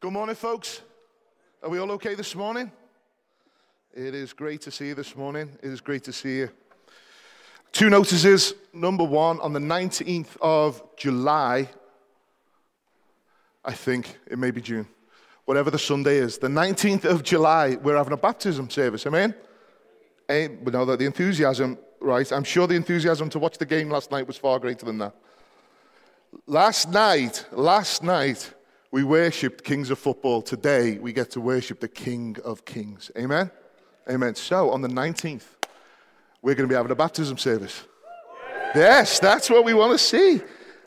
Good morning, folks. Are we all okay this morning? It is great to see you this morning. It is great to see you. Two notices. Number one, on the 19th of July, I think it may be June, whatever the Sunday is, the 19th of July, we're having a baptism service. Amen? Amen. We know that the enthusiasm, right? I'm sure the enthusiasm to watch the game last night was far greater than that. Last night, last night, we worshipped kings of football. Today, we get to worship the King of Kings. Amen? Amen. So, on the 19th, we're going to be having a baptism service. Yes, that's what we want to see.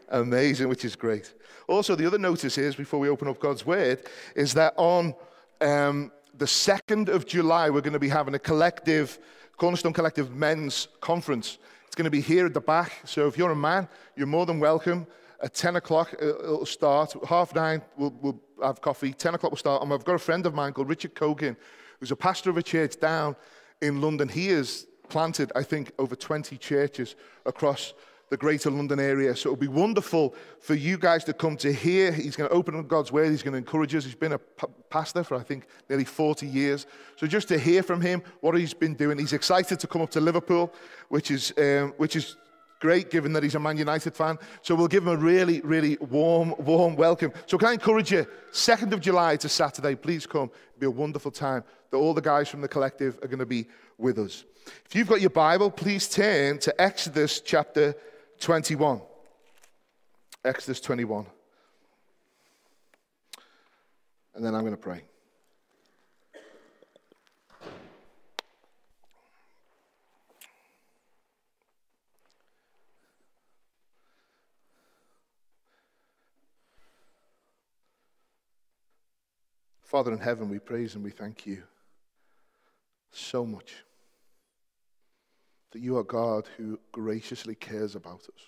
Amazing, which is great. Also, the other notice is, before we open up God's Word, is that on um, the 2nd of July, we're going to be having a collective, Cornerstone Collective Men's Conference. It's going to be here at the back. So if you're a man, you're more than welcome. At 10 o'clock, uh, it'll start. Half nine, we'll, we'll have coffee. 10 o'clock, we'll start. And I've got a friend of mine called Richard Coekin, who's a pastor of a church down in London. He has planted, I think, over 20 churches across the greater London area. So it'll be wonderful for you guys to come to hear. He's going to open up God's word. He's going to encourage us. He's been a pastor for, I think, nearly 40 years. So just to hear from him what he's been doing. He's excited to come up to Liverpool, which is, um, which is great given that he's a Man United fan. So we'll give him a really, really warm, warm welcome. So can I encourage you, 2nd of July to Saturday, please come. It'll be a wonderful time that all the guys from the collective are going to be with us. If you've got your Bible, please turn to Exodus chapter 21. Exodus 21. And then I'm going to pray. Father in heaven, we praise and we thank you so much that you are God who graciously cares about us,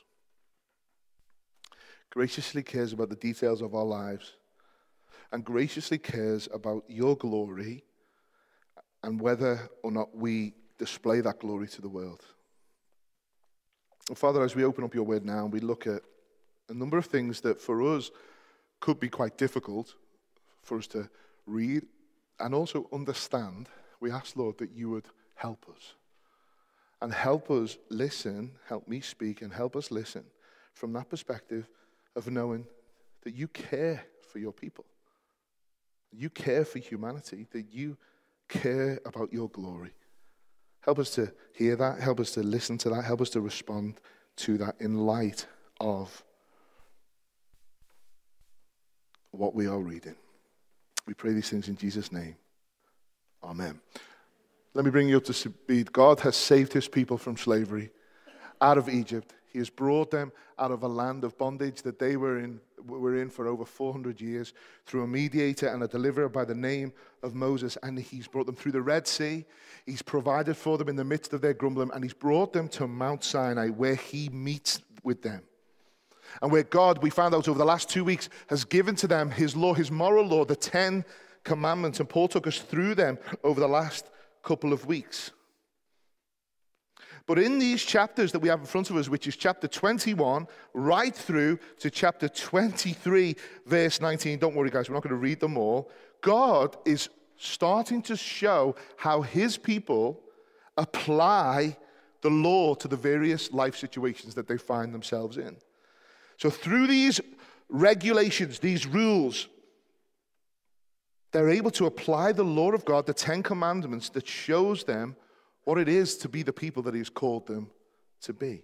graciously cares about the details of our lives, and graciously cares about your glory and whether or not we display that glory to the world. And Father, as we open up your word now, we look at a number of things that for us could be quite difficult for us to read and also understand, we ask, Lord, that you would help us. And help us listen, help me speak, and help us listen from that perspective of knowing that you care for your people. You care for humanity, that you care about your glory. Help us to hear that, help us to listen to that, help us to respond to that in light of what we are reading. We pray these things in Jesus' name. Amen. Let me bring you up to speed. God has saved his people from slavery out of Egypt. He has brought them out of a land of bondage that they were in, were in for over 400 years through a mediator and a deliverer by the name of Moses. And he's brought them through the Red Sea. He's provided for them in the midst of their grumbling. And he's brought them to Mount Sinai where he meets with them and where God, we found out over the last two weeks, has given to them his law, his moral law, the Ten Commandments. And Paul took us through them over the last couple of weeks. But in these chapters that we have in front of us, which is chapter 21 right through to chapter 23, verse 19, don't worry, guys, we're not going to read them all. God is starting to show how his people apply the law to the various life situations that they find themselves in. So, through these regulations, these rules, they're able to apply the law of God, the Ten Commandments, that shows them what it is to be the people that He's called them to be.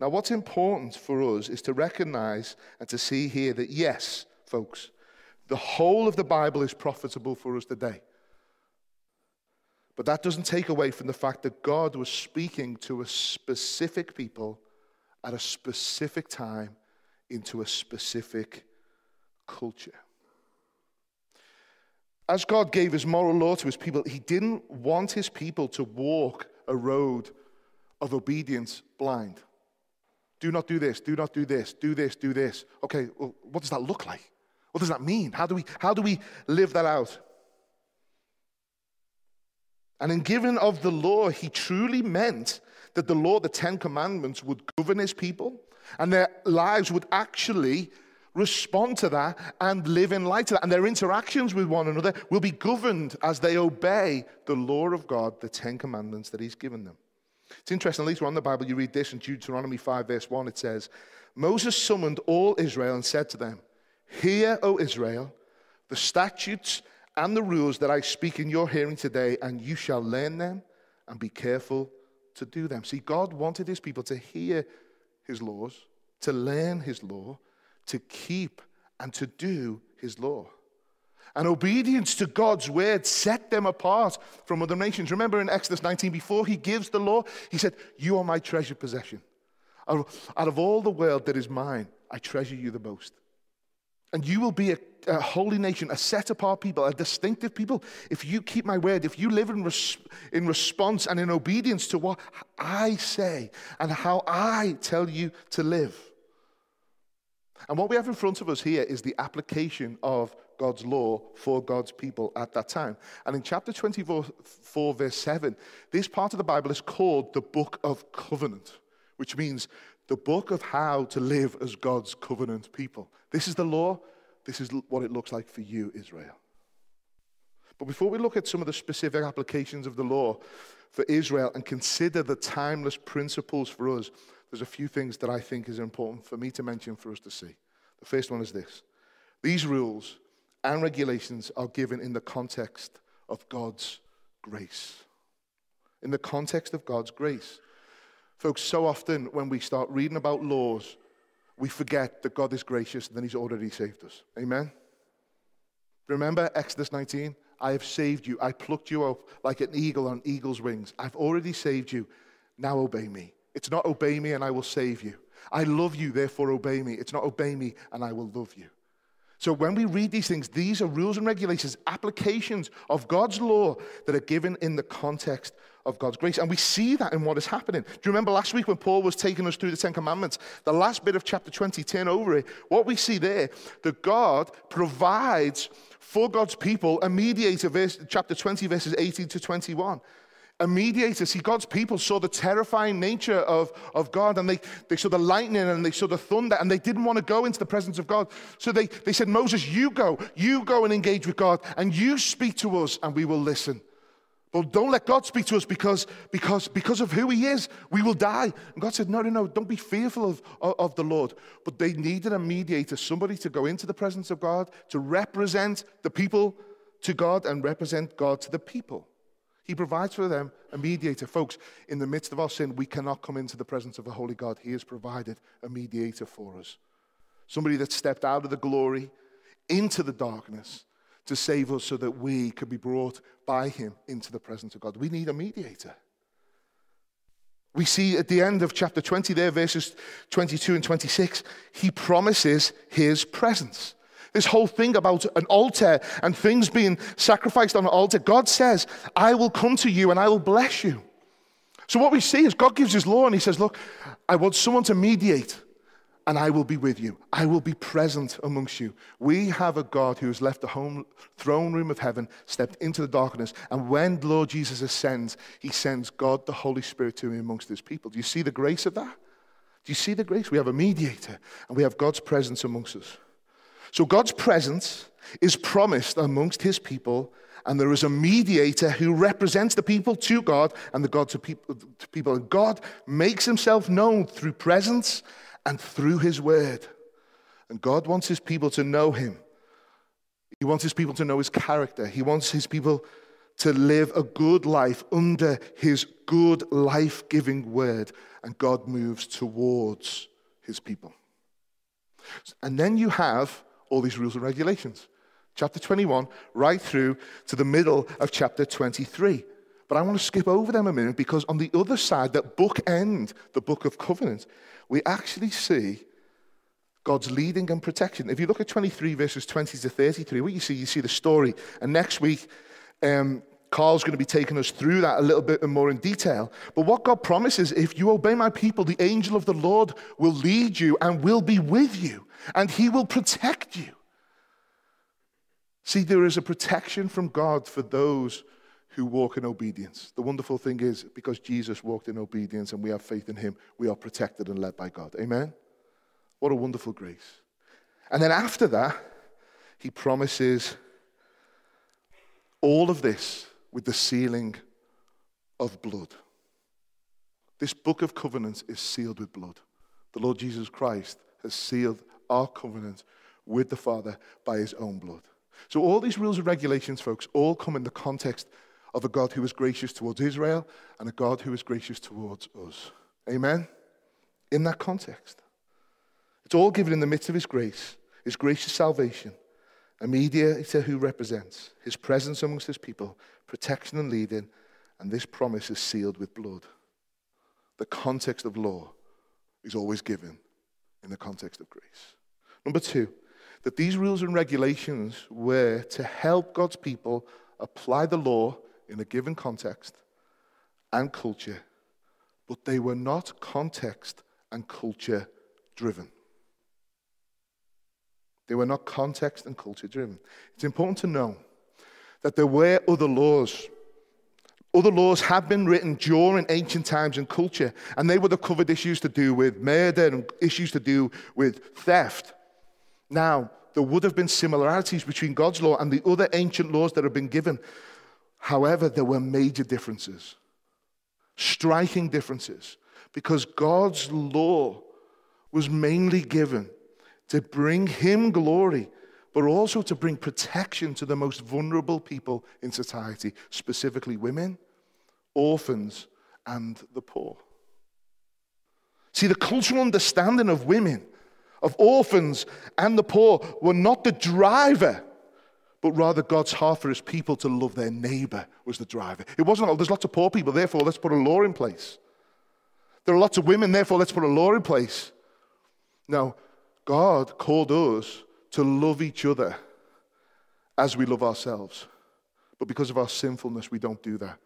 Now, what's important for us is to recognize and to see here that, yes, folks, the whole of the Bible is profitable for us today. But that doesn't take away from the fact that God was speaking to a specific people at a specific time into a specific culture. As God gave his moral law to his people, he didn't want his people to walk a road of obedience blind. Do not do this, do not do this, do this, do this. Okay, well, what does that look like? What does that mean? How do we, how do we live that out? And in giving of the law, he truly meant that the law, the Ten Commandments, would govern his people and their lives would actually respond to that and live in light of that. And their interactions with one another will be governed as they obey the law of God, the Ten Commandments that He's given them. It's interesting, later on in the Bible, you read this in Deuteronomy 5, verse 1, it says, Moses summoned all Israel and said to them, Hear, O Israel, the statutes and the rules that I speak in your hearing today, and you shall learn them and be careful to do them. See, God wanted his people to hear his laws, to learn his law, to keep and to do his law. And obedience to God's word set them apart from other nations. Remember in Exodus 19, before he gives the law, he said, You are my treasured possession. Out of all the world that is mine, I treasure you the most. And you will be a, a holy nation, a set apart people, a distinctive people. If you keep my word, if you live in, res- in response and in obedience to what I say and how I tell you to live. And what we have in front of us here is the application of God's law for God's people at that time. And in chapter 24, 4, verse 7, this part of the Bible is called the Book of Covenant, which means the book of how to live as God's covenant people. This is the law. This is what it looks like for you, Israel. But before we look at some of the specific applications of the law for Israel and consider the timeless principles for us, there's a few things that I think is important for me to mention for us to see. The first one is this these rules and regulations are given in the context of God's grace. In the context of God's grace. Folks, so often when we start reading about laws, we forget that God is gracious and that He's already saved us. Amen? Remember Exodus 19? I have saved you. I plucked you up like an eagle on eagle's wings. I've already saved you. Now obey me. It's not obey me and I will save you. I love you, therefore obey me. It's not obey me and I will love you. So when we read these things, these are rules and regulations, applications of God's law that are given in the context of God's grace. And we see that in what is happening. Do you remember last week when Paul was taking us through the Ten Commandments? The last bit of chapter 20, turn over it. What we see there, that God provides for God's people a mediator, verse, chapter 20, verses 18 to 21 a mediator. See, God's people saw the terrifying nature of, of God and they, they saw the lightning and they saw the thunder and they didn't want to go into the presence of God. So they, they said, Moses, you go, you go and engage with God and you speak to us and we will listen. But don't let God speak to us because, because, because of who he is, we will die. And God said, No, no, no, don't be fearful of, of, of the Lord. But they needed a mediator, somebody to go into the presence of God, to represent the people to God and represent God to the people. He provides for them a mediator. Folks, in the midst of our sin, we cannot come into the presence of a holy God. He has provided a mediator for us. Somebody that stepped out of the glory into the darkness to save us so that we could be brought by him into the presence of God. We need a mediator. We see at the end of chapter 20 there, verses 22 and 26, he promises his presence. This whole thing about an altar and things being sacrificed on an altar, God says, I will come to you and I will bless you. So, what we see is God gives his law and he says, Look, I want someone to mediate and I will be with you. I will be present amongst you. We have a God who has left the home throne room of heaven, stepped into the darkness, and when Lord Jesus ascends, he sends God the Holy Spirit to him amongst his people. Do you see the grace of that? Do you see the grace? We have a mediator and we have God's presence amongst us. So God's presence is promised amongst his people, and there is a mediator who represents the people to God and the God to people. To people. And God makes himself known through presence and through his word. And God wants his people to know him. He wants his people to know his character. He wants his people to live a good life under his good life giving word. And God moves towards his people. And then you have all these rules and regulations. Chapter 21, right through to the middle of chapter 23. But I want to skip over them a minute because on the other side, that bookend, the book of covenant, we actually see God's leading and protection. If you look at 23 verses 20 to 33, what you see, you see the story. And next week, um, Carl's going to be taking us through that a little bit more in detail. But what God promises, if you obey my people, the angel of the Lord will lead you and will be with you and he will protect you. See, there is a protection from God for those who walk in obedience. The wonderful thing is, because Jesus walked in obedience and we have faith in him, we are protected and led by God. Amen? What a wonderful grace. And then after that, he promises all of this with the sealing of blood. This book of covenants is sealed with blood. The Lord Jesus Christ has sealed our covenant with the Father by his own blood. So, all these rules and regulations, folks, all come in the context of a God who is gracious towards Israel and a God who is gracious towards us. Amen? In that context. It's all given in the midst of his grace, his gracious salvation, a mediator who represents his presence amongst his people, protection and leading, and this promise is sealed with blood. The context of law is always given in the context of grace. Number two, that these rules and regulations were to help God's people apply the law in a given context and culture, but they were not context and culture driven. They were not context and culture driven. It's important to know that there were other laws. Other laws had been written during ancient times and culture, and they would have covered issues to do with murder and issues to do with theft. Now, there would have been similarities between God's law and the other ancient laws that have been given. However, there were major differences, striking differences, because God's law was mainly given to bring him glory, but also to bring protection to the most vulnerable people in society, specifically women, orphans, and the poor. See, the cultural understanding of women, of orphans, and the poor were not the driver, but rather God's heart for his people to love their neighbor was the driver. It wasn't, oh, there's lots of poor people, therefore let's put a law in place. There are lots of women, therefore let's put a law in place. No, God called us to love each other as we love ourselves. But because of our sinfulness, we don't do that.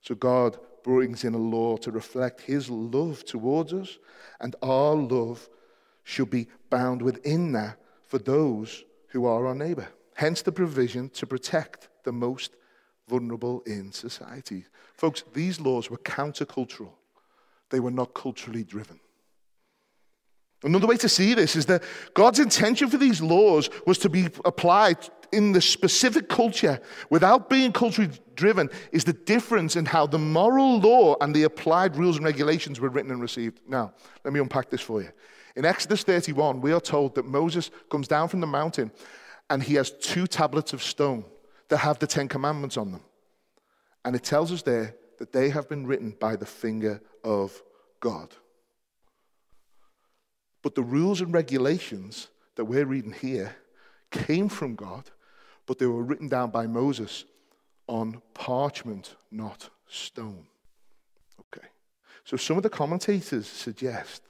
So God brings in a law to reflect his love towards us, and our love should be bound within that for those who are our neighbor. Hence the provision to protect the most vulnerable in society. Folks, these laws were countercultural, they were not culturally driven. Another way to see this is that God's intention for these laws was to be applied in the specific culture without being culturally driven, is the difference in how the moral law and the applied rules and regulations were written and received. Now, let me unpack this for you. In Exodus 31, we are told that Moses comes down from the mountain and he has two tablets of stone that have the Ten Commandments on them. And it tells us there that they have been written by the finger of God. But the rules and regulations that we're reading here came from God, but they were written down by Moses on parchment, not stone. Okay. So some of the commentators suggest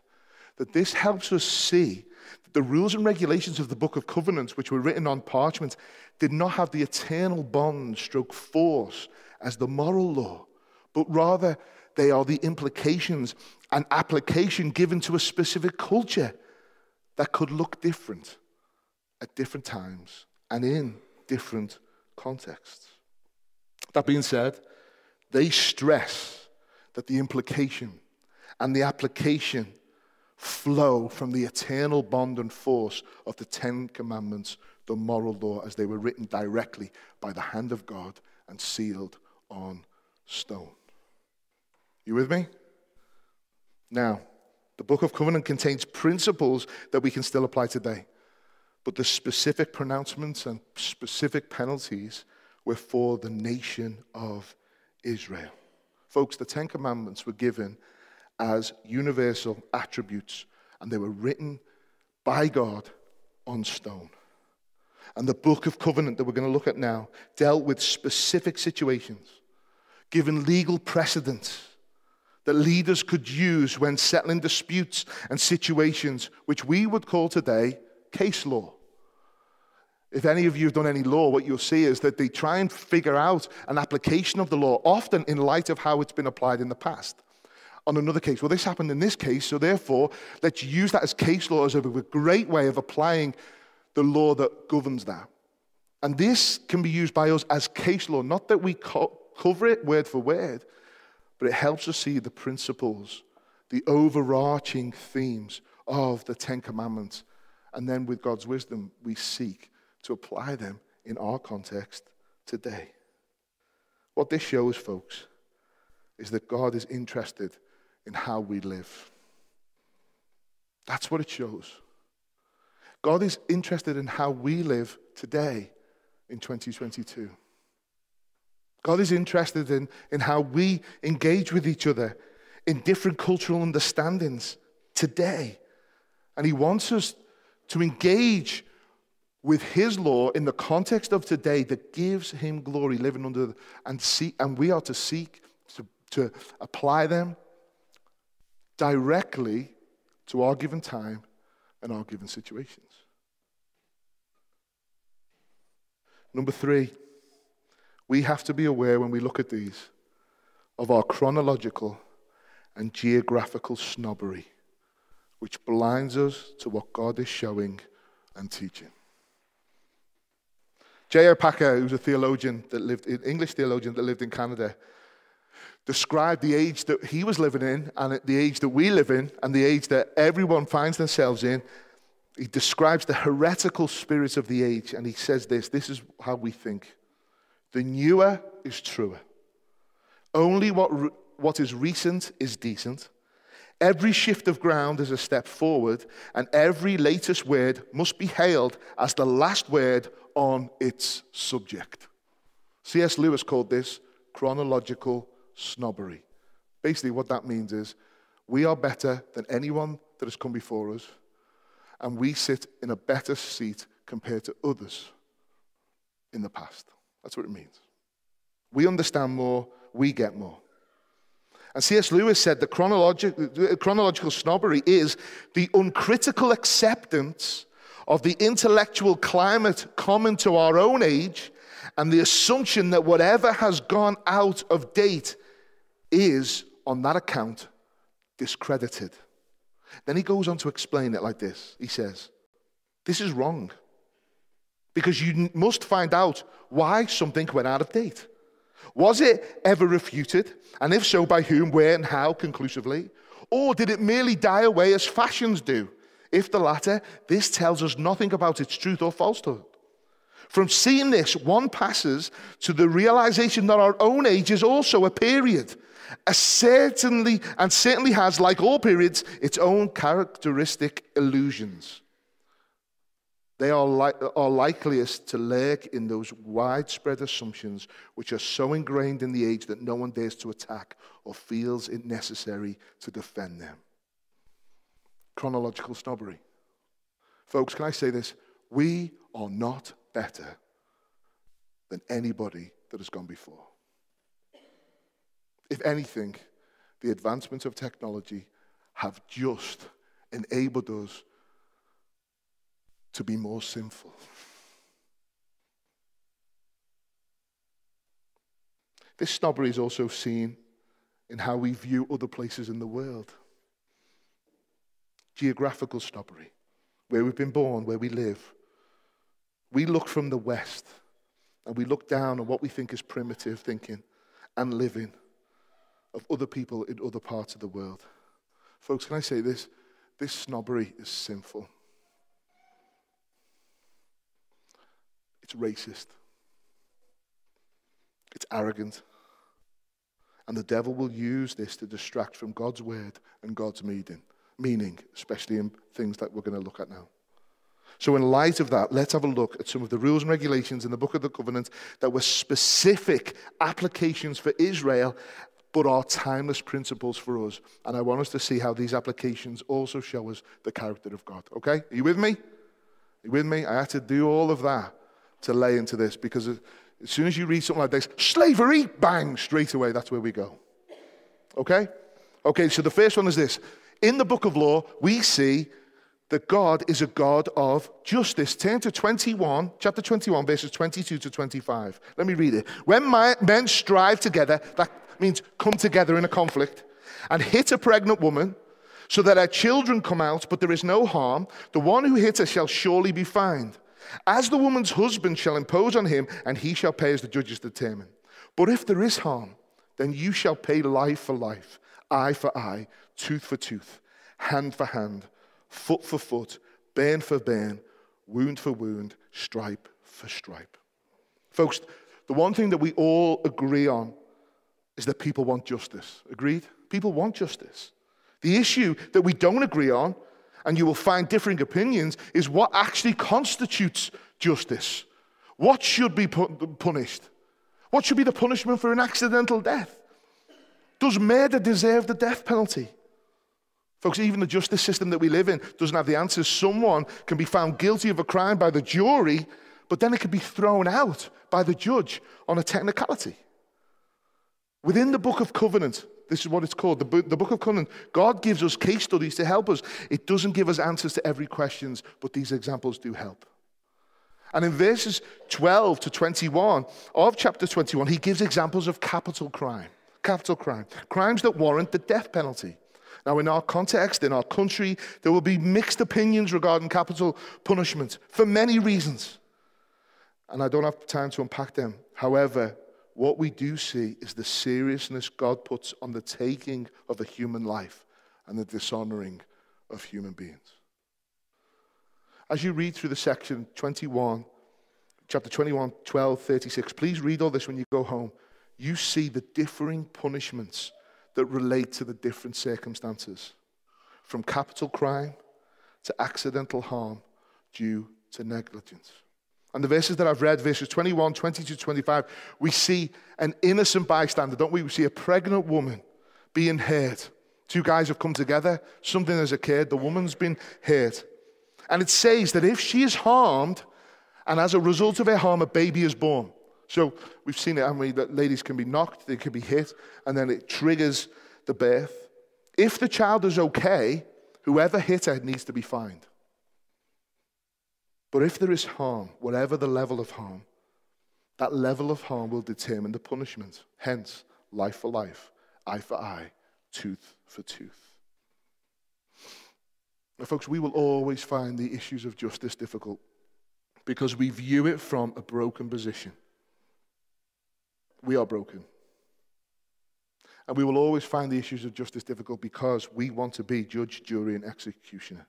that this helps us see that the rules and regulations of the book of covenants, which were written on parchment, did not have the eternal bond stroke force as the moral law, but rather they are the implications and application given to a specific culture that could look different at different times and in different contexts. That being said, they stress that the implication and the application flow from the eternal bond and force of the Ten Commandments, the moral law, as they were written directly by the hand of God and sealed on stone. You with me? Now, the Book of Covenant contains principles that we can still apply today. But the specific pronouncements and specific penalties were for the nation of Israel. Folks, the Ten Commandments were given as universal attributes, and they were written by God on stone. And the Book of Covenant that we're going to look at now dealt with specific situations, given legal precedents that leaders could use when settling disputes and situations which we would call today case law. If any of you have done any law, what you'll see is that they try and figure out an application of the law, often in light of how it's been applied in the past. On another case, well, this happened in this case, so therefore, let's use that as case law as a great way of applying the law that governs that. And this can be used by us as case law, not that we co- cover it word for word, but it helps us see the principles, the overarching themes of the Ten Commandments And then with God's wisdom, we seek to apply them in our context today. What this shows, folks, is that God is interested in how we live. That's what it shows. God is interested in how we live today in 2022. God is interested in, in how we engage with each other in different cultural understandings today. And He wants us to engage with His law in the context of today that gives Him glory, living under, and, seek, and we are to seek to, to apply them directly to our given time and our given situations. Number three, we have to be aware when we look at these of our chronological and geographical snobbery, which blinds us to what God is showing and teaching. J.I. Packer, who's a theologian that lived, an English theologian that lived in Canada, described the age that he was living in and the age that we live in and the age that everyone finds themselves in. He describes the heretical spirits of the age and he says this this is how we think. The newer is truer. Only what, what is recent is decent. Every shift of ground is a step forward, and every latest word must be hailed as the last word on its subject. C.S. Lewis called this chronological snobbery. Basically, what that means is we are better than anyone that has come before us, and we sit in a better seat compared to others in the past. That's what it means. We understand more, we get more. And C.S. Lewis said that chronological, chronological snobbery is the uncritical acceptance of the intellectual climate common to our own age and the assumption that whatever has gone out of date is, on that account, discredited. Then he goes on to explain it like this. He says, This is wrong because you must find out why something went out of date. Was it ever refuted? And if so, by whom, where, and how conclusively? Or did it merely die away as fashions do? If the latter, this tells us nothing about its truth or falsehood. From seeing this, one passes to the realization that our own age is also a period certainly and certainly has, like all periods, its own characteristic illusions. They are, li- are likeliest to lurk in those widespread assumptions which are so ingrained in the age that no one dares to attack or feels it necessary to defend them. Chronological snobbery. Folks, can I say this? We are not better than anybody that has gone before. If anything, the advancements of technology have just enabled us to be more sinful. This snobbery is also seen in how we view other places in the world. Geographical snobbery, where we've been born, where we live. We look from the West and we look down on what we think is primitive thinking and living of other people in other parts of the world. Folks, can I say this? This snobbery is sinful. It's racist. It's arrogant. And the devil will use this to distract from God's word and God's meaning, meaning, especially in things that we're going to look at now. So, in light of that, let's have a look at some of the rules and regulations in the Book of the Covenant that were specific applications for Israel but are timeless principles for us. And I want us to see how these applications also show us the character of God. Okay? Are you with me? Are you with me? I had to do all of that to lay into this because as soon as you read something like this, slavery, bang, straight away, that's where we go. Okay? Okay, so the first one is this. In the book of law, we see that God is a God of justice. Turn to 21, chapter 21, verses 22 to 25. Let me read it. When my, men strive together, that means come together in a conflict, and hit a pregnant woman so that her children come out, but there is no harm, the one who hit her shall surely be fined. As the woman's husband shall impose on him, and he shall pay as the judges determine. But if there is harm, then you shall pay life for life, eye for eye, tooth for tooth, hand for hand, foot for foot, burn for burn, wound for wound, stripe for stripe. Folks, the one thing that we all agree on is that people want justice. Agreed? People want justice. The issue that we don't agree on, and you will find differing opinions, is what actually constitutes justice. What should be punished? What should be the punishment for an accidental death? Does murder deserve the death penalty? Folks, even the justice system that we live in doesn't have the answers. Someone can be found guilty of a crime by the jury, but then it can be thrown out by the judge on a technicality. Within the book of covenant, this is what it's called the book, the book of covenant, God gives us case studies to help us. It doesn't give us answers to every question, but these examples do help. And in verses 12 to 21 of chapter 21, he gives examples of capital crime. Capital crime. Crimes that warrant the death penalty. Now, in our context, in our country, there will be mixed opinions regarding capital punishment for many reasons. And I don't have time to unpack them. However, what we do see is the seriousness God puts on the taking of a human life and the dishonoring of human beings. As you read through the section 21, chapter 21, 12, 36, please read all this when you go home. You see the differing punishments that relate to the different circumstances, from capital crime to accidental harm due to negligence. And the verses that I've read, verses 21, 22, 25, we see an innocent bystander, don't we? We see a pregnant woman being hurt. Two guys have come together, something has occurred, the woman's been hurt. And it says that if she is harmed, and as a result of her harm, a baby is born, so we've seen it, haven't we? That ladies can be knocked, they can be hit, and then it triggers the birth. If the child is okay, whoever hit her needs to be fined. But if there is harm, whatever the level of harm, that level of harm will determine the punishment. Hence, life for life, eye for eye, tooth for tooth. Now, folks, we will always find the issues of justice difficult because we view it from a broken position. We are broken. And we will always find the issues of justice difficult because we want to be judge, jury, and executioner.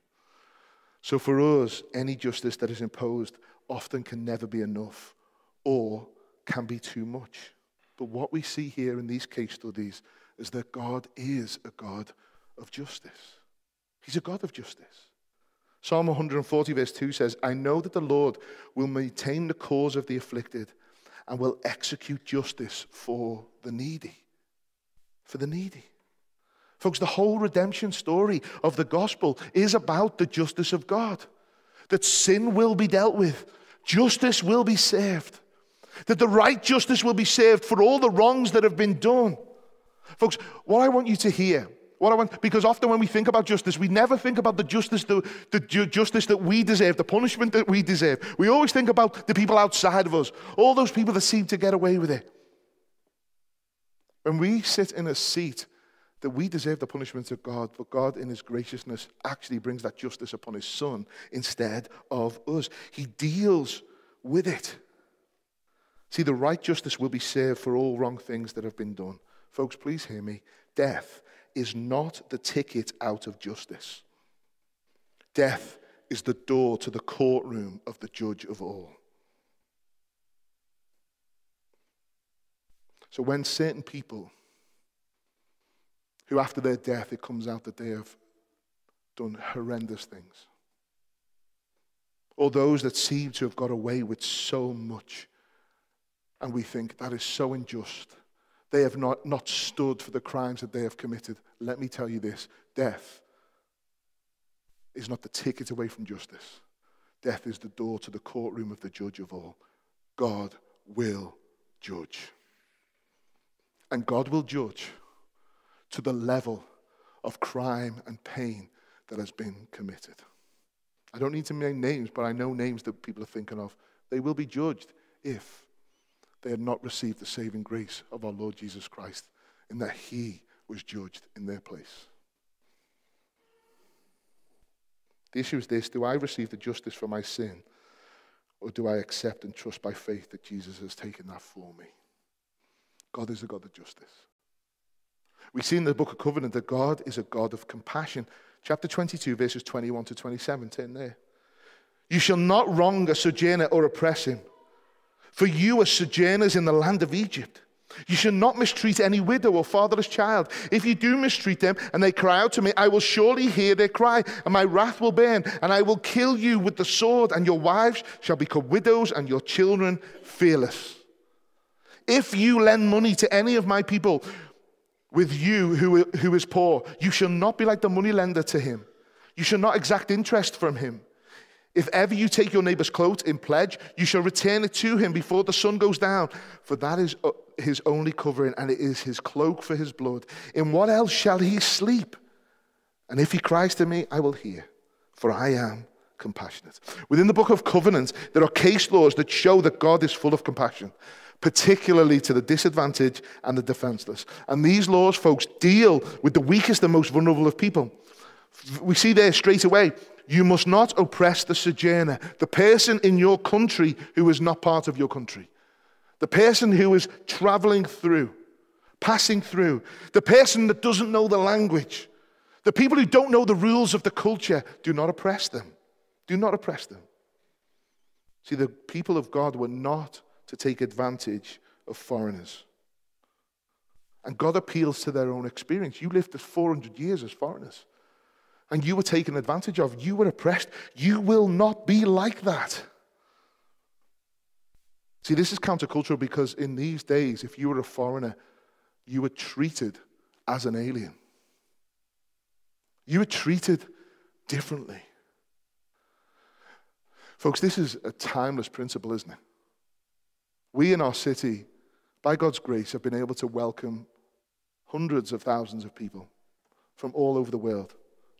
So for us, any justice that is imposed often can never be enough or can be too much. But what we see here in these case studies is that God is a God of justice. He's a God of justice. Psalm 140, verse 2 says, I know that the Lord will maintain the cause of the afflicted and will execute justice for the needy. For the needy. Folks, the whole redemption story of the gospel is about the justice of God. That sin will be dealt with, justice will be served, that the right justice will be served for all the wrongs that have been done. Folks, what I want you to hear what I want, because often when we think about justice, we never think about the justice, the, the ju- justice that we deserve, the punishment that we deserve. We always think about the people outside of us, all those people that seem to get away with it. When we sit in a seat that we deserve the punishment of God, but God, in His graciousness, actually brings that justice upon His Son instead of us. He deals with it. See, the right justice will be served for all wrong things that have been done. Folks, please hear me. Death is not the ticket out of justice. Death is the door to the courtroom of the judge of all. So when certain people, who after their death it comes out that they have done horrendous things, or those that seem to have got away with so much, and we think that is so unjust they have not, not stood for the crimes that they have committed. Let me tell you this death is not the ticket away from justice, death is the door to the courtroom of the judge of all. God will judge. And God will judge to the level of crime and pain that has been committed. I don't need to name names, but I know names that people are thinking of. They will be judged if they had not received the saving grace of our Lord Jesus Christ, in that he was judged in their place. The issue is this do I receive the justice for my sin, or do I accept and trust by faith that Jesus has taken that for me? God is a God of justice. We see in the book of Covenant that God is a God of compassion. Chapter 22, verses 21 to 27, turn there. You shall not wrong a sojourner or oppress him. For you are sojourners in the land of Egypt. You shall not mistreat any widow or fatherless child. If you do mistreat them and they cry out to me, I will surely hear their cry, and my wrath will burn, and I will kill you with the sword, and your wives shall become widows, and your children fearless. If you lend money to any of my people with you who, who is poor, you shall not be like the money lender to him. You shall not exact interest from him. If ever you take your neighbor's cloak in pledge, you shall return it to him before the sun goes down, for that is uh, his only covering, and it is his cloak for his blood. In what else shall he sleep? And if he cries to me, I will hear, for I am compassionate. Within the book of covenants, there are case laws that show that God is full of compassion, particularly to the disadvantaged and the defenseless. And these laws, folks, deal with the weakest and most vulnerable of people. We see there straight away you must not oppress the sojourner, the person in your country who is not part of your country, the person who is traveling through, passing through, the person that doesn't know the language, the people who don't know the rules of the culture. Do not oppress them. Do not oppress them. See, the people of God were not to take advantage of foreigners. And God appeals to their own experience. You lived for 400 years as foreigners and you were taken advantage of, you were oppressed, you will not be like that. See, this is countercultural because in these days, if you were a foreigner, you were treated as an alien. You were treated differently. Folks, this is a timeless principle, isn't it? We in our city, by God's grace, have been able to welcome hundreds of thousands of people from all over the world.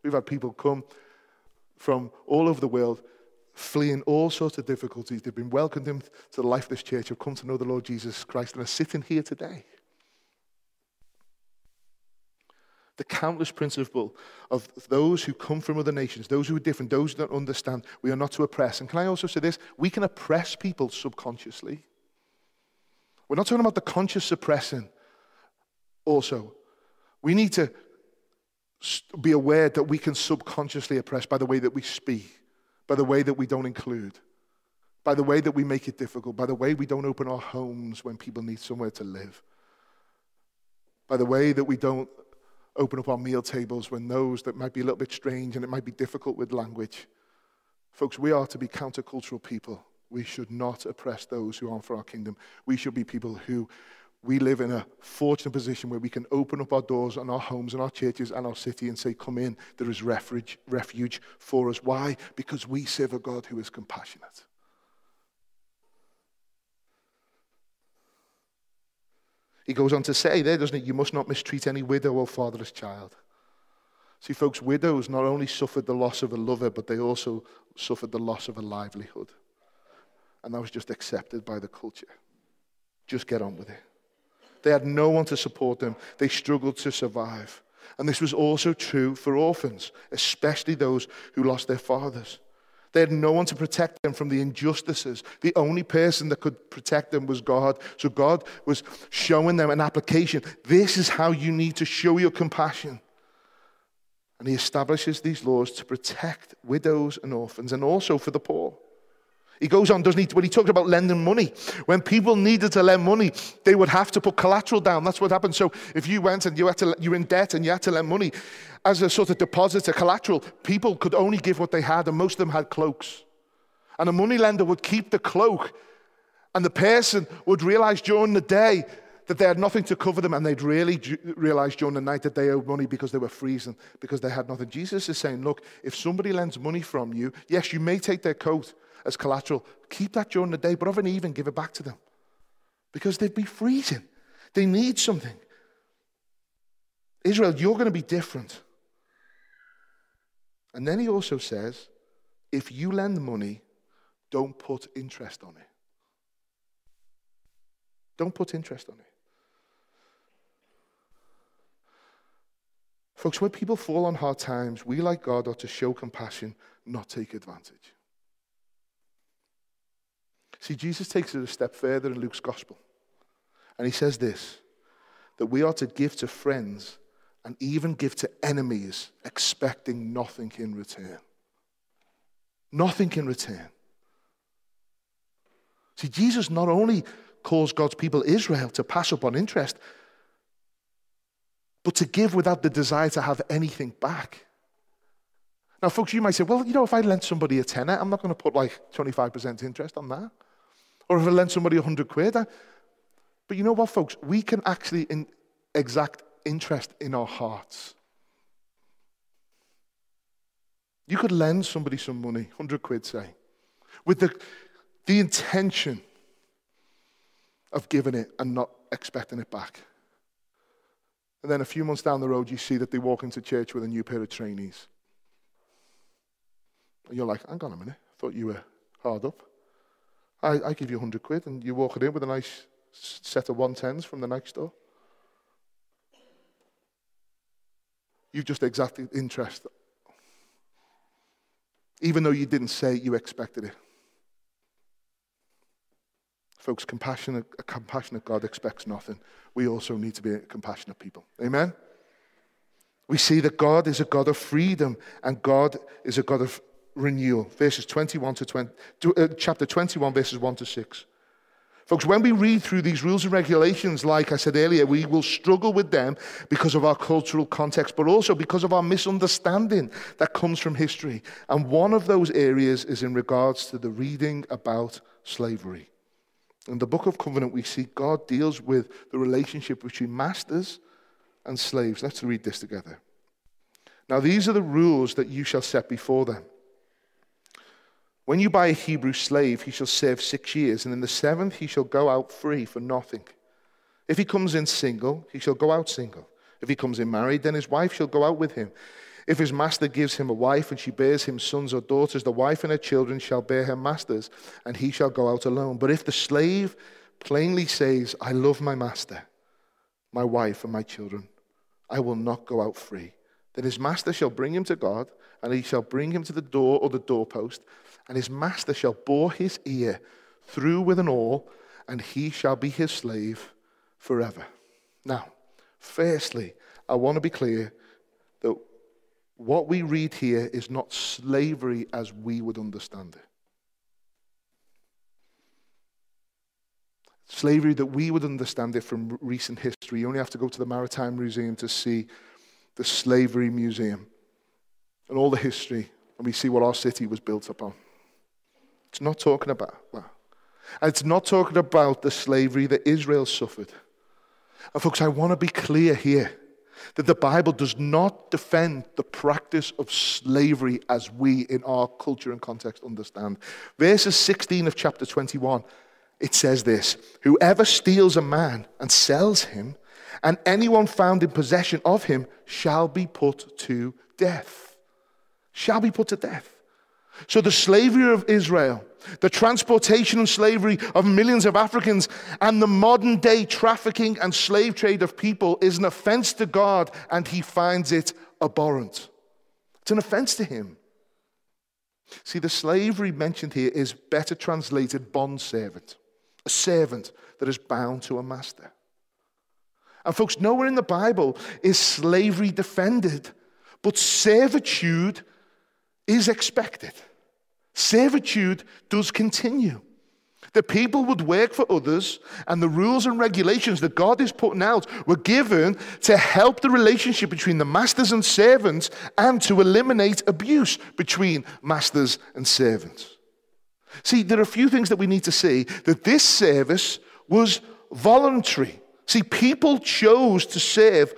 We've had people come from all over the world fleeing all sorts of difficulties. They've been welcomed into the life of this church, have come to know the Lord Jesus Christ, and are sitting here today. The countless principle of those who come from other nations, those who are different, those who don't understand, we are not to oppress. And can I also say this? We can oppress people subconsciously. We're not talking about the conscious suppressing also. We need to be aware that we can subconsciously oppress by the way that we speak, by the way that we don't include, by the way that we make it difficult, by the way we don't open our homes when people need somewhere to live, by the way that we don't open up our meal tables when those that might be a little bit strange and it might be difficult with language. Folks, we are to be countercultural people. We should not oppress those who aren't for our kingdom. We should be people who we live in a fortunate position where we can open up our doors and our homes and our churches and our city and say, Come in, there is refuge, refuge for us. Why? Because we serve a God who is compassionate. He goes on to say there, doesn't he? You must not mistreat any widow or fatherless child. See, folks, widows not only suffered the loss of a lover, but they also suffered the loss of a livelihood. And that was just accepted by the culture. Just get on with it. They had no one to support them. They struggled to survive. And this was also true for orphans, especially those who lost their fathers. They had no one to protect them from the injustices. The only person that could protect them was God. So God was showing them an application. This is how you need to show your compassion. And he establishes these laws to protect widows and orphans and also for the poor. He goes on, doesn't he, when he talks about lending money. When people needed to lend money, they would have to put collateral down. That's what happened. So if you went and you had to, you were in debt and you had to lend money as a sort of deposit, a collateral, people could only give what they had, and most of them had cloaks. And a money lender would keep the cloak, and the person would realize during the day that they had nothing to cover them, and they'd really realize during the night that they owed money because they were freezing, because they had nothing. Jesus is saying, Look, if somebody lends money from you, yes, you may take their coat as collateral. Keep that during the day, but of an even, give it back to them. Because they'd be freezing. They need something. Israel, you're going to be different. And then he also says, if you lend money, don't put interest on it. Don't put interest on it. Folks, when people fall on hard times, we, like God, are to show compassion, not take advantage. See, Jesus takes it a step further in Luke's gospel. And he says this that we are to give to friends and even give to enemies, expecting nothing in return. Nothing in return. See, Jesus not only calls God's people Israel to pass up on interest, but to give without the desire to have anything back. Now, folks, you might say, well, you know, if I lent somebody a tenner, I'm not going to put like 25% interest on that. Or if I lend somebody 100 quid. I... But you know what, folks? We can actually in exact interest in our hearts. You could lend somebody some money, 100 quid, say, with the, the intention of giving it and not expecting it back. And then a few months down the road, you see that they walk into church with a new pair of trainees. And you're like, hang on a minute, I thought you were hard up. I, I give you 100 quid and you walk it in with a nice set of 110s from the next store. You've just exacted interest, even though you didn't say you expected it. Folks, compassionate, a compassionate God expects nothing. We also need to be compassionate people. Amen? We see that God is a God of freedom and God is a God of renewal. Verses 21 to 20, uh, chapter 21, verses 1 to 6. Folks, when we read through these rules and regulations, like I said earlier, we will struggle with them because of our cultural context, but also because of our misunderstanding that comes from history. And one of those areas is in regards to the reading about slavery. In the book of Covenant, we see God deals with the relationship between masters and slaves. Let's read this together. Now, these are the rules that you shall set before them. When you buy a Hebrew slave, he shall serve six years, and in the seventh he shall go out free for nothing. If he comes in single, he shall go out single. If he comes in married, then his wife shall go out with him. If his master gives him a wife and she bears him sons or daughters, the wife and her children shall bear her masters, and he shall go out alone. But if the slave plainly says, I love my master, my wife, and my children, I will not go out free, then his master shall bring him to God, and he shall bring him to the door or the doorpost, and his master shall bore his ear through with an awl, and he shall be his slave forever. Now, firstly, I want to be clear that what we read here is not slavery as we would understand it. Slavery that we would understand it from recent history. You only have to go to the Maritime Museum to see the Slavery Museum and all the history, and we see what our city was built upon. It's not talking about that. And it's not talking about the slavery that Israel suffered. And folks, I want to be clear here that the Bible does not defend the practice of slavery as we in our culture and context understand. Verses 16 of chapter 21, it says this Whoever steals a man and sells him, and anyone found in possession of him shall be put to death. Shall be put to death. So the slavery of Israel, the transportation and slavery of millions of Africans, and the modern day trafficking and slave trade of people is an offense to God, and he finds it abhorrent. It's an offense to him. See, the slavery mentioned here is better translated bond servant, a servant that is bound to a master. And, folks, nowhere in the Bible is slavery defended, but servitude is expected. Servitude does continue. The people would work for others, and the rules and regulations that God is putting out were given to help the relationship between the masters and servants and to eliminate abuse between masters and servants. See, there are a few things that we need to see that this service was voluntary. See, people chose to serve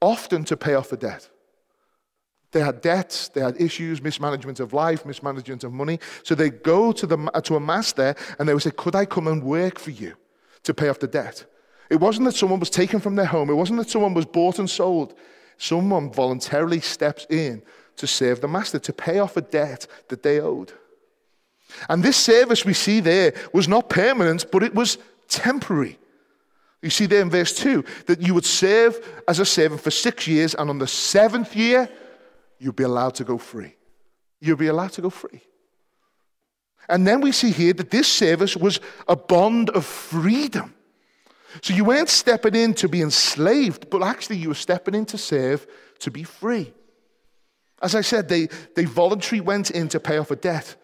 often to pay off a debt. They had debts, they had issues, mismanagement of life, mismanagement of money. So they go to, the, to a master and they would say, Could I come and work for you to pay off the debt? It wasn't that someone was taken from their home, it wasn't that someone was bought and sold. Someone voluntarily steps in to serve the master, to pay off a debt that they owed. And this service we see there was not permanent, but it was temporary. You see there in verse 2 that you would serve as a servant for six years, and on the seventh year, you'll be allowed to go free. You'll be allowed to go free. And then we see here that this service was a bond of freedom. So you weren't stepping in to be enslaved, but actually you were stepping in to serve to be free. As I said, they, they voluntarily went in to pay off a debt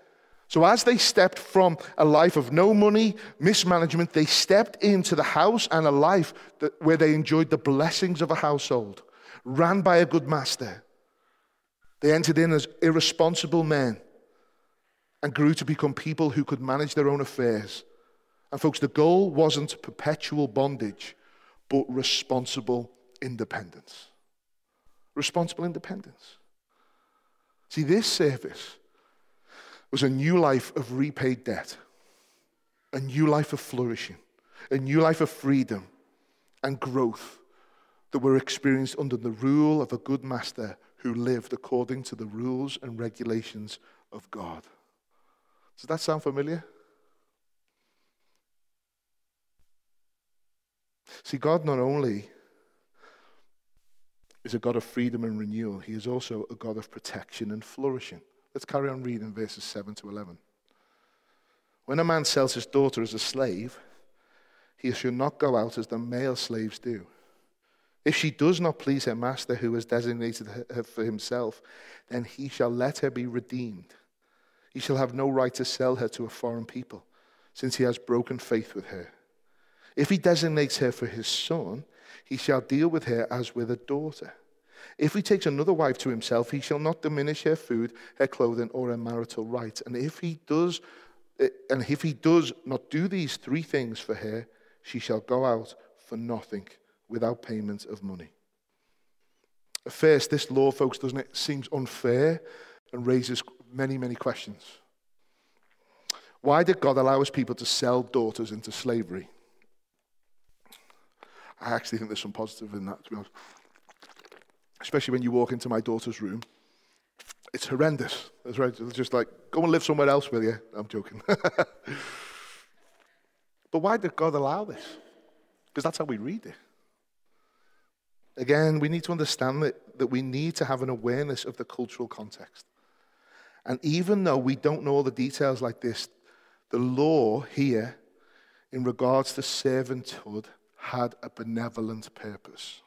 So, as they stepped from a life of no money, mismanagement, they stepped into the house and a life that, where they enjoyed the blessings of a household, ran by a good master. They entered in as irresponsible men and grew to become people who could manage their own affairs. And, folks, the goal wasn't perpetual bondage, but responsible independence. Responsible independence. See, this service was a new life of repaid debt, a new life of flourishing, a new life of freedom and growth that were experienced under the rule of a good master who lived according to the rules and regulations of God. Does that sound familiar? See, God not only is a God of freedom and renewal, He is also a God of protection and flourishing. Let's carry on reading verses 7 to 11. When a man sells his daughter as a slave, he shall not go out as the male slaves do. If she does not please her master who has designated her for himself, then he shall let her be redeemed. He shall have no right to sell her to a foreign people, since he has broken faith with her. If he designates her for his son, he shall deal with her as with a daughter. If he takes another wife to himself, he shall not diminish her food, her clothing, or her marital rights. And if he does, eh, and if he does not do these three things for her, she shall go out for nothing without payment of money. At first, this law, folks, doesn't it seems unfair and raises many, many questions. Why did God allow his people to sell daughters into slavery? I actually think there's some positive in that, to be honest especially when you walk into my daughter's room. It's horrendous. That's right. It's just like, go and live somewhere else, will you? I'm joking. but why did God allow this? Because that's how we read it. Again, we need to understand that, that we need to have an awareness of the cultural context. And even though we don't know all the details like this, the law here, in regards to servanthood, had a benevolent purpose.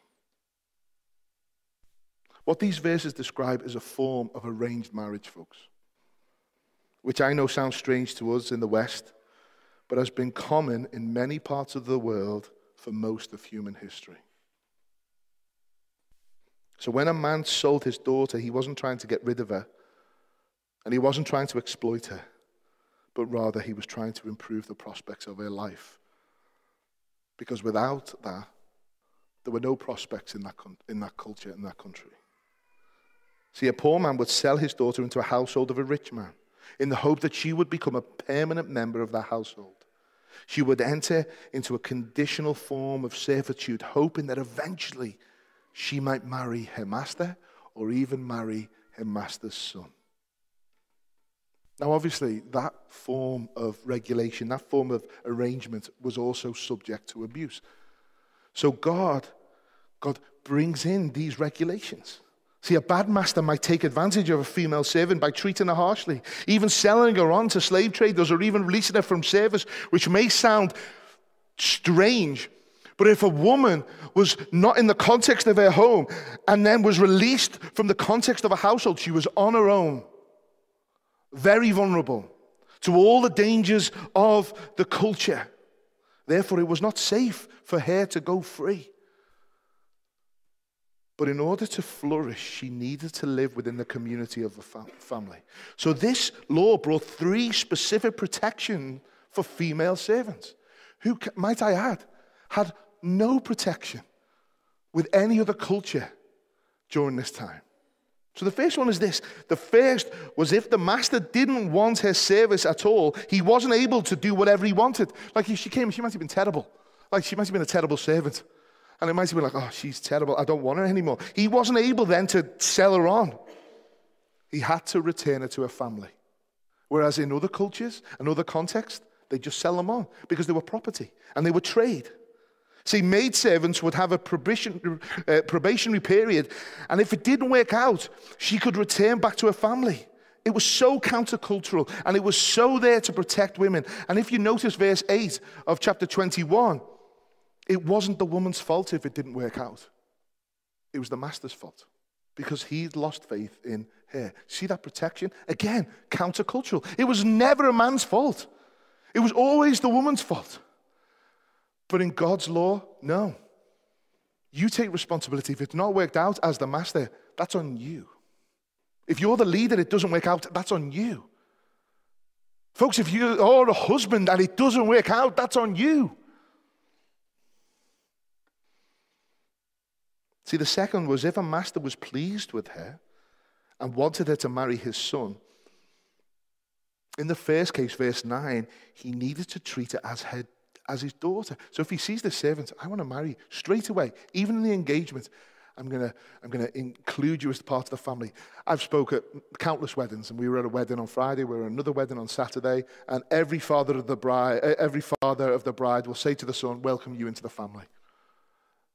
What these verses describe is a form of arranged marriage, folks, which I know sounds strange to us in the West, but has been common in many parts of the world for most of human history. So when a man sold his daughter, he wasn't trying to get rid of her, and he wasn't trying to exploit her, but rather he was trying to improve the prospects of her life. Because without that, there were no prospects in that, in that culture, in that country. See, a poor man would sell his daughter into a household of a rich man in the hope that she would become a permanent member of that household. She would enter into a conditional form of servitude, hoping that eventually she might marry her master or even marry her master's son. Now, obviously, that form of regulation, that form of arrangement was also subject to abuse. So God, God brings in these regulations. See, a bad master might take advantage of a female servant by treating her harshly, even selling her on to slave traders or even releasing her from service, which may sound strange. But if a woman was not in the context of her home and then was released from the context of a household, she was on her own, very vulnerable to all the dangers of the culture. Therefore, it was not safe for her to go free. But in order to flourish, she needed to live within the community of the family. So this law brought three specific protection for female servants, who, might I add, had no protection with any other culture during this time. So the first one is this. The first was if the master didn't want her service at all, he wasn't able to do whatever he wanted. Like if she came, she might have been terrible. Like she might have been a terrible servant. And it might have been like, oh, she's terrible. I don't want her anymore. He wasn't able then to sell her on. He had to return her to her family. Whereas in other cultures and other contexts, they just sell them on because they were property and they were trade. See, maidservants would have a probation, uh, probationary period, and if it didn't work out, she could return back to her family. It was so countercultural, and it was so there to protect women. And if you notice verse 8 of chapter 21, it wasn't the woman's fault if it didn't work out, it was the master's fault. because he'd lost faith in her. See that protection? Again, countercultural. It was never a man's fault, it was always the woman's fault. But in God's law, no. You take responsibility. If it's not worked out as the master, that's on you. If you're the leader, it doesn't work out, that's on you. Folks, if you're a husband and it doesn't work out, that's on you. See, the second was if a master was pleased with her and wanted her to marry his son, in the first case, verse 9, he needed to treat her as, her, as his daughter. So if he sees the servant, I want to marry straight away, even in the engagement, I'm going to I'm gonna include you as part of the family. I've spoke at countless weddings, and we were at a wedding on Friday, we were at another wedding on Saturday, and every father of the bride, every father of the bride will say to the son, welcome you into the family.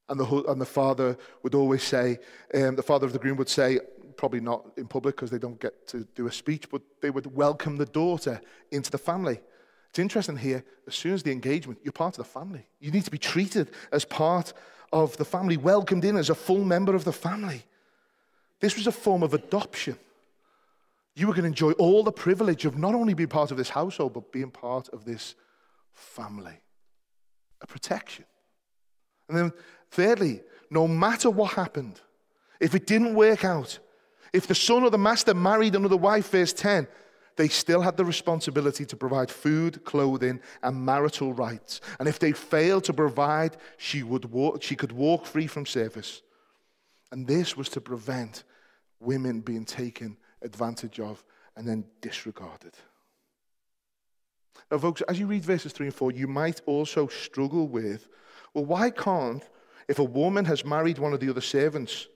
And the, and the father would always say, um, the father of the groom would say, probably not in public because they don't get to do a speech, but they would welcome the daughter into the family. It's interesting here, as soon as the engagement, you're part of the family. You need to be treated as part of the family, welcomed in as a full member of the family. This was a form of adoption. You were going to enjoy all the privilege of not only being part of this household, but being part of this family. A protection. And then, thirdly, no matter what happened, if it didn't work out, if the son or the master married another wife, verse 10, they still had the responsibility to provide food, clothing, and marital rights. And if they failed to provide, she, would walk, she could walk free from service. And this was to prevent women being taken advantage of and then disregarded. Now, folks, as you read verses 3 and 4, you might also struggle with well, why can't, if a woman has married one of the other servants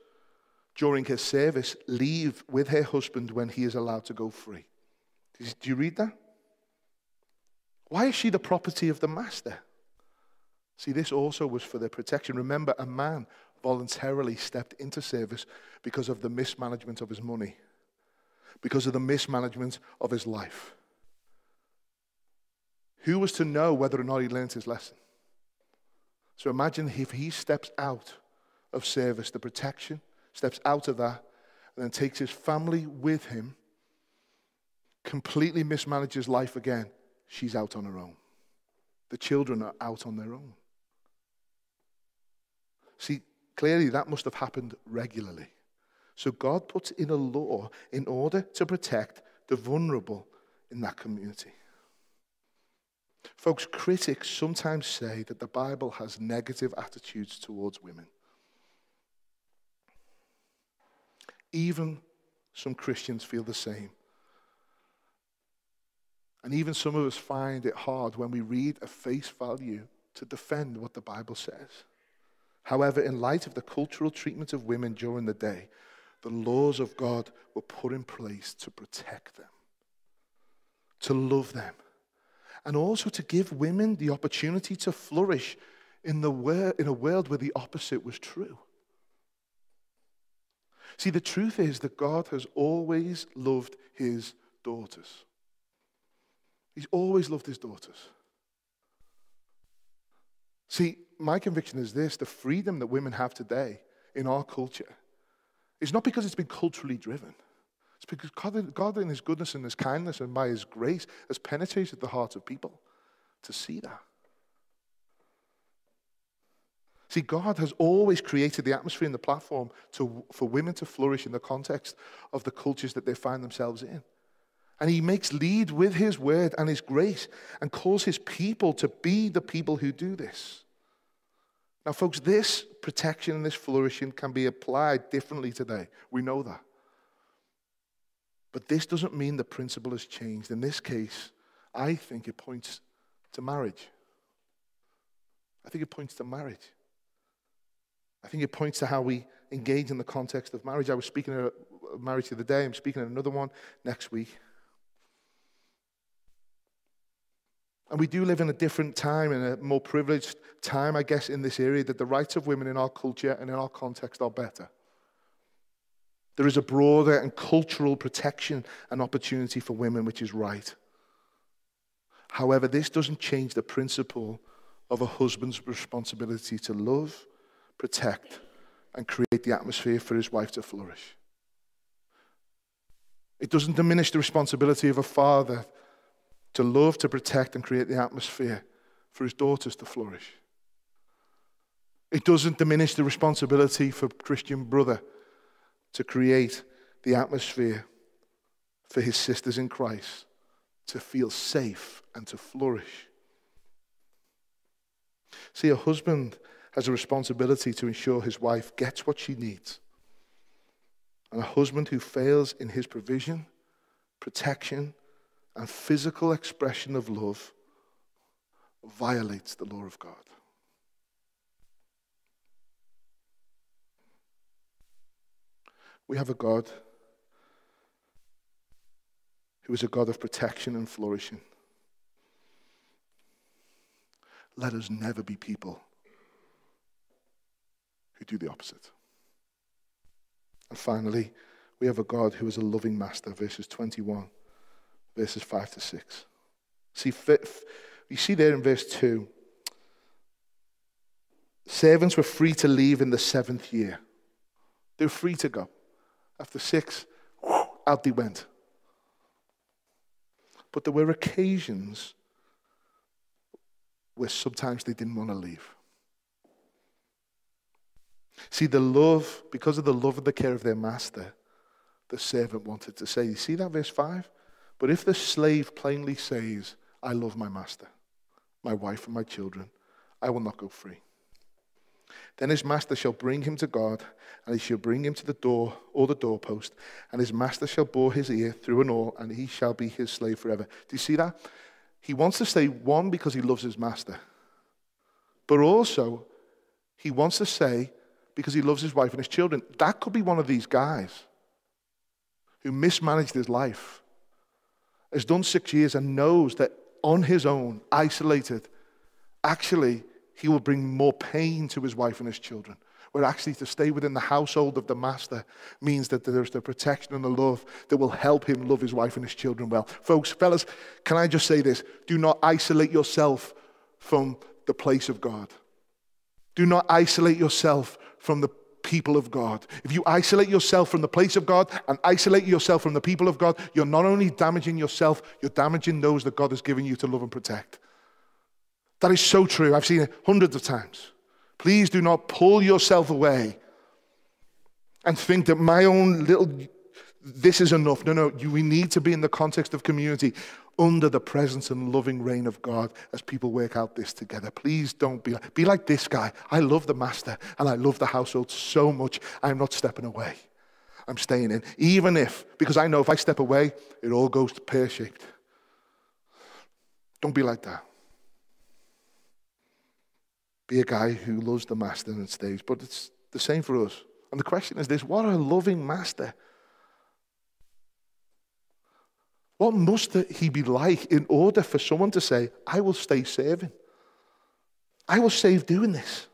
during her service, leave with her husband when he is allowed to go free? Do you read that? Why is she the property of the master? See, this also was for their protection. Remember, a man voluntarily stepped into service because of the mismanagement of his money, because of the mismanagement of his life. Who was to know whether or not he learned his lesson? So imagine if he steps out of service, the protection, steps out of that, and then takes his family with him completely mismanages life again, she's out on her own. The children are out on their own. See, clearly that must have happened regularly. So God puts in a law in order to protect the vulnerable in that community. Folks, critics sometimes say that the Bible has negative attitudes towards women. Even some Christians feel the same. And even some of us find it hard when we read a face value to defend what the Bible says. However, in light of the cultural treatment of women during the day, the laws of God were put in place to protect them, to love them, and also to give women the opportunity to flourish in, the wor- in a world where the opposite was true. See, the truth is that God has always loved his daughters. He's always loved his daughters. See, my conviction is this the freedom that women have today in our culture is not because it's been culturally driven. It's because God, God, in His goodness and His kindness and by His grace, has penetrated the hearts of people to see that. See, God has always created the atmosphere and the platform to, for women to flourish in the context of the cultures that they find themselves in. And he makes lead with his word and his grace and calls his people to be the people who do this. Now, folks, this protection and this flourishing can be applied differently today. We know that. But this doesn't mean the principle has changed. In this case, I think it points to marriage. I think it points to marriage. I think it points to how we engage in the context of marriage. I was speaking of marriage the other day. I'm speaking at another one next week. And we do live in a different time, in a more privileged time, I guess, in this area, that the rights of women in our culture and in our context are better. There is a broader and cultural protection and opportunity for women, which is right. However, this doesn't change the principle of a husband's responsibility to love, protect, and create the atmosphere for his wife to flourish. It doesn't diminish the responsibility of a father to love, to protect, and create the atmosphere for his daughters to flourish. It doesn't diminish the responsibility for Christian brother to create the atmosphere for his sisters in Christ to feel safe and to flourish. See, a husband has a responsibility to ensure his wife gets what she needs. And a husband who fails in his provision, protection, and physical expression of love violates the law of God. We have a God who is a God of protection and flourishing. Let us never be people who do the opposite. And finally, we have a God who is a loving master, verses 21, verses 5 to 6. See, you see there in verse 2, servants were free to leave in the seventh year. They were free to go. After six, out they went. But there were occasions where sometimes they didn't want to leave. See, the love, because of the love and the care of their master, the servant wanted to say, You see that verse 5? But if the slave plainly says, I love my master, my wife, and my children, I will not go free. Then his master shall bring him to God, and he shall bring him to the door or the doorpost, and his master shall bore his ear through and all, and he shall be his slave forever. Do you see that? He wants to say, one, because he loves his master, but also he wants to say, because he loves his wife and his children. That could be one of these guys who mismanaged his life, has done six years, and knows that on his own, isolated, actually, he will bring more pain to his wife and his children. Where actually to stay within the household of the master means that there's the protection and the love that will help him love his wife and his children well. Folks, fellas, can I just say this? Do not isolate yourself from the place of God. Do not isolate yourself from the people of God. If you isolate yourself from the place of God and isolate yourself from the people of God, you're not only damaging yourself, you're damaging those that God has given you to love and protect. That is so true. I've seen it hundreds of times. Please do not pull yourself away and think that my own little, this is enough. No, no, you, we need to be in the context of community under the presence and loving reign of God as people work out this together. Please don't be like, be like this guy. I love the master and I love the household so much. I'm not stepping away. I'm staying in. Even if, because I know if I step away, it all goes pear shaped. Don't be like that. Be a guy who loves the master and stays. But it's the same for us. And the question is this what a loving master. What must he be like in order for someone to say, I will stay serving? I will save doing this.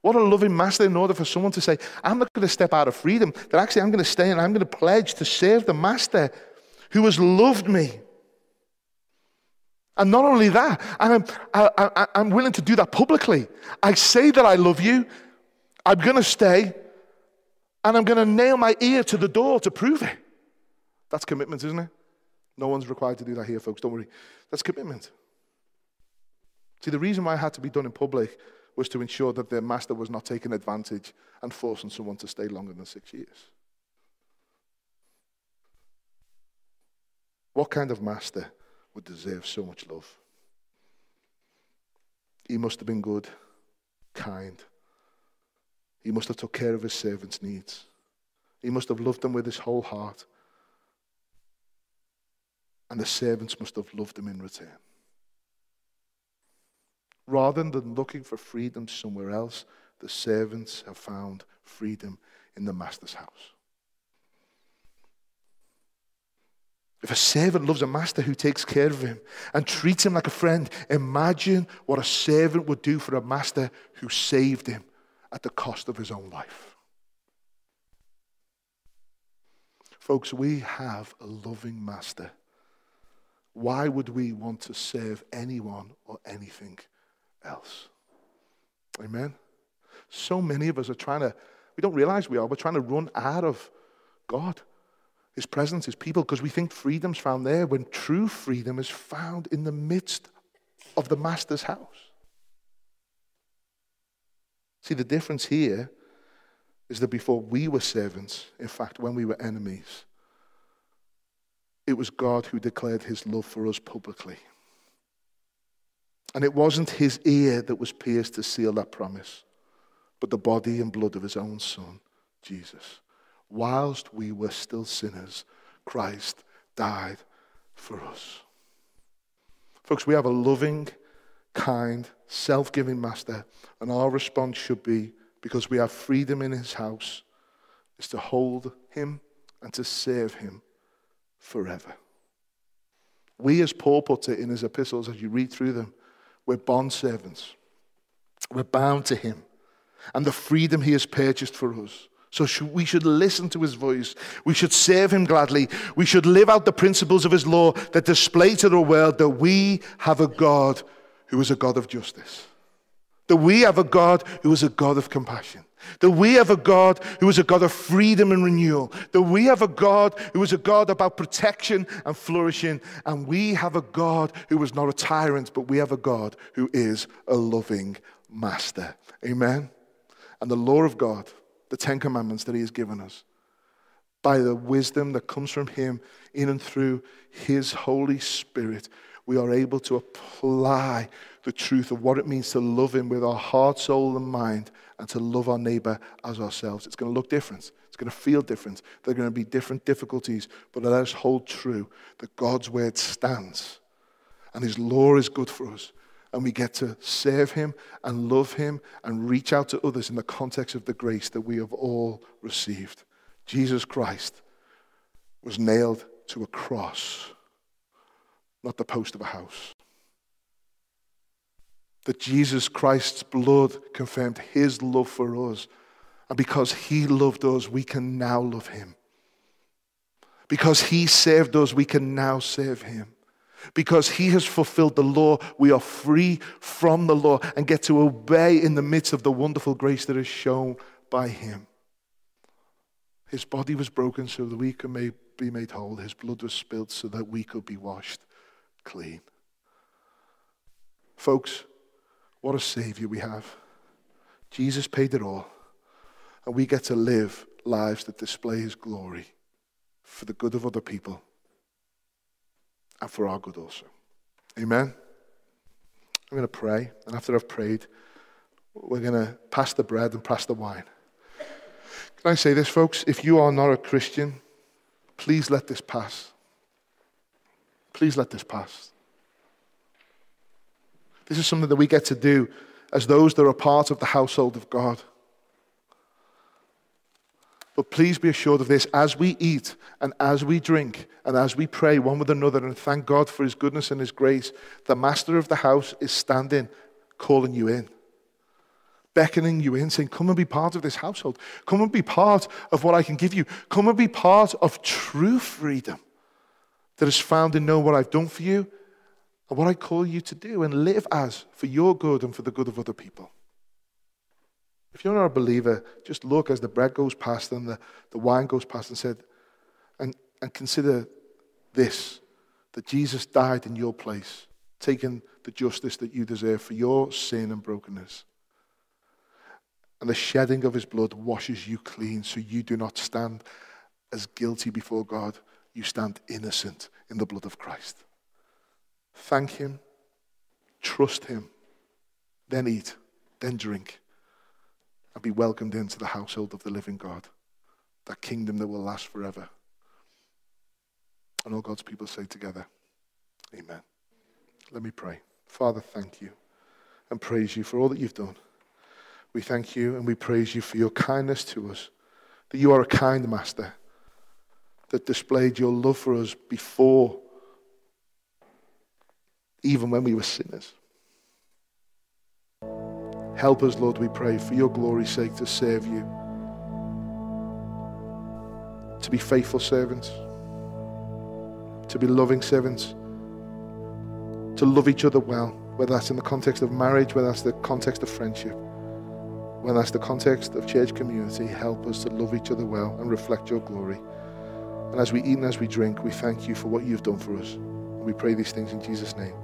What a loving master in order for someone to say, I'm not going to step out of freedom, that actually I'm going to stay and I'm going to pledge to serve the master who has loved me and not only that, I'm, I, am willing to do that publicly. I say that I love you, I'm going to stay, and I'm going to nail my ear to the door to prove it. That's commitment, isn't it? No one's required to do that here, folks. Don't worry. That's commitment. See, the reason why it had to be done in public was to ensure that their master was not taking advantage and forcing someone to stay longer than six years. What kind of master would deserve so much love. He must have been good, kind. He must have took care of his servants' needs. He must have loved them with his whole heart. And the servants must have loved him in return. Rather than looking for freedom somewhere else, the servants have found freedom in the master's house. If a servant loves a master who takes care of him and treats him like a friend, imagine what a servant would do for a master who saved him at the cost of his own life. Folks, we have a loving master. Why would we want to serve anyone or anything else? Amen? So many of us are trying to, we don't realize we are, we're trying to run out of God, His presence, His people, because we think freedom's found there when true freedom is found in the midst of the Master's house. See, the difference here is that before we were servants, in fact, when we were enemies, it was God who declared his love for us publicly. And it wasn't his ear that was pierced to seal that promise, but the body and blood of his own son, Jesus. Whilst we were still sinners, Christ died for us. Folks, we have a loving, kind, self giving master, and our response should be because we have freedom in his house, is to hold him and to serve him forever. We, as Paul puts it in his epistles, as you read through them, we're bond servants. We're bound to him and the freedom he has purchased for us. So we should listen to his voice. We should serve him gladly. We should live out the principles of his law that display to the world that we have a God who is a God of justice. That we have a God who is a God of compassion. That we have a God who is a God of freedom and renewal. That we have a God who is a God about protection and flourishing. And we have a God who is not a tyrant, but we have a God who is a loving master. Amen. And the law of God, the Ten Commandments that He has given us, by the wisdom that comes from Him in and through His Holy Spirit, we are able to apply the truth of what it means to love Him with our heart, soul, and mind, and to love our neighbor as ourselves. It's going to look different. It's going to feel different. There are going to be different difficulties, but let us hold true that God's word stands and His law is good for us. And we get to serve Him and love Him and reach out to others in the context of the grace that we have all received. Jesus Christ was nailed to a cross, not the post of a house that Jesus Christ's blood confirmed his love for us. And because he loved us, we can now love him. Because he saved us, we can now save him. Because he has fulfilled the law, we are free from the law and get to obey in the midst of the wonderful grace that is shown by him. His body was broken so that we could be made whole. His blood was spilled so that we could be washed clean. Folks, what a Savior we have. Jesus paid it all. And we get to live lives that display His glory for the good of other people and for our good also. Amen. I'm going to pray. And after I've prayed, we're going to pass the bread and pass the wine. Can I say this, folks? If you are not a Christian, please let this pass. Please let this pass. This is something that we get to do as those that are part of the household of God. But please be assured of this as we eat and as we drink and as we pray one with another and thank God for his goodness and his grace, the master of the house is standing, calling you in, beckoning you in, saying, Come and be part of this household. Come and be part of what I can give you. Come and be part of true freedom that is found in knowing what I've done for you and what I call you to do and live as for your good and for the good of other people. If you're not a believer, just look as the bread goes past and the, the wine goes past and said, and, and consider this that Jesus died in your place, taking the justice that you deserve for your sin and brokenness. And the shedding of his blood washes you clean so you do not stand as guilty before God. You stand innocent in the blood of Christ. Thank Him, trust Him, then eat, then drink, and be welcomed into the household of the living God, that kingdom that will last forever. And all God's people say together, Amen. Let me pray. Father, thank you and praise you for all that you've done. We thank you and we praise you for your kindness to us, that you are a kind master that displayed your love for us before even when we were sinners. Help us, Lord, we pray, for your glory's sake, to serve you, to be faithful servants, to be loving servants, to love each other well, whether that's in the context of marriage, whether that's the context of friendship, whether that's the context of church community, help us to love each other well and reflect your glory. And as we eat and as we drink, we thank you for what you've done for us. We pray these things in Jesus' name.